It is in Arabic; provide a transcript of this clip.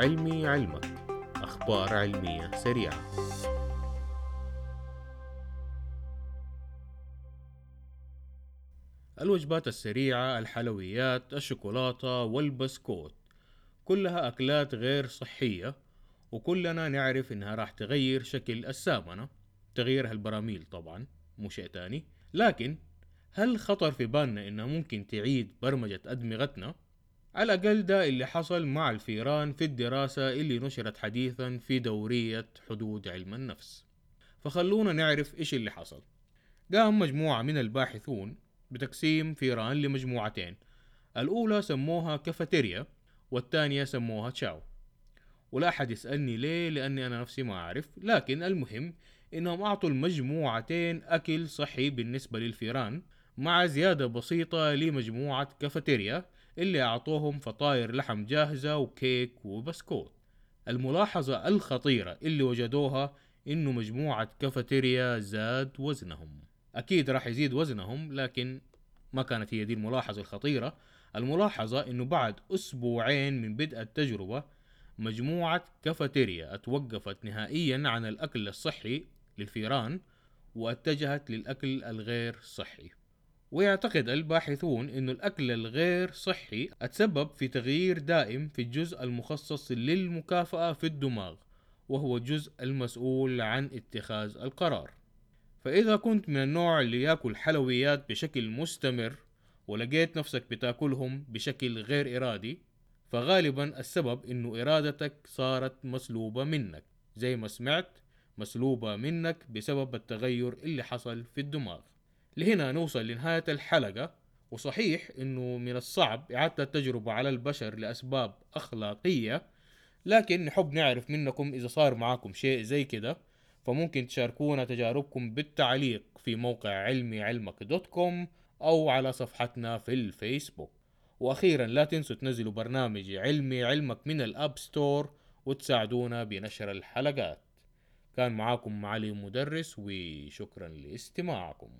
علمي علمك. أخبار علمية سريعة. الوجبات السريعة الحلويات الشوكولاتة والبسكوت. كلها أكلات غير صحية وكلنا نعرف إنها راح تغير شكل السامنة. تغيير هالبراميل طبعا مو شيء تاني. لكن هل خطر في بالنا إنها ممكن تعيد برمجة أدمغتنا؟ على الأقل ده اللي حصل مع الفيران في الدراسة اللي نشرت حديثا في دورية حدود علم النفس. فخلونا نعرف إيش اللي حصل. قام مجموعة من الباحثون بتقسيم فيران لمجموعتين. الأولى سموها كافيتيريا والثانية سموها تشاو. ولا أحد يسألني ليه؟ لأني أنا نفسي ما أعرف. لكن المهم إنهم أعطوا المجموعتين أكل صحي بالنسبة للفيران مع زيادة بسيطة لمجموعة كافيتيريا اللي أعطوهم فطاير لحم جاهزة وكيك وبسكوت. الملاحظة الخطيرة اللي وجدوها إنه مجموعة كافيتيريا زاد وزنهم. أكيد راح يزيد وزنهم لكن ما كانت هي دي الملاحظة الخطيرة. الملاحظة إنه بعد أسبوعين من بدء التجربة مجموعة كافيتيريا أتوقفت نهائيا عن الأكل الصحي للفيران واتجهت للأكل الغير صحي. ويعتقد الباحثون أن الأكل الغير صحي أتسبب في تغيير دائم في الجزء المخصص للمكافأة في الدماغ وهو الجزء المسؤول عن اتخاذ القرار. فإذا كنت من النوع اللي يأكل حلويات بشكل مستمر ولقيت نفسك بتأكلهم بشكل غير إرادي فغالبا السبب إنه إرادتك صارت مسلوبة منك زي ما سمعت مسلوبة منك بسبب التغير اللي حصل في الدماغ. لهنا نوصل لنهاية الحلقة. وصحيح إنه من الصعب إعادة التجربة على البشر لأسباب أخلاقية لكن نحب نعرف منكم إذا صار معاكم شيء زي كده. فممكن تشاركونا تجاربكم بالتعليق في موقع علمي علمك dot com أو على صفحتنا في الفيسبوك. وأخيرا لا تنسوا تنزلوا برنامج علمي علمك من ال App Store وتساعدونا بنشر الحلقات. كان معاكم معلم مدرس وشكرا لاستماعكم.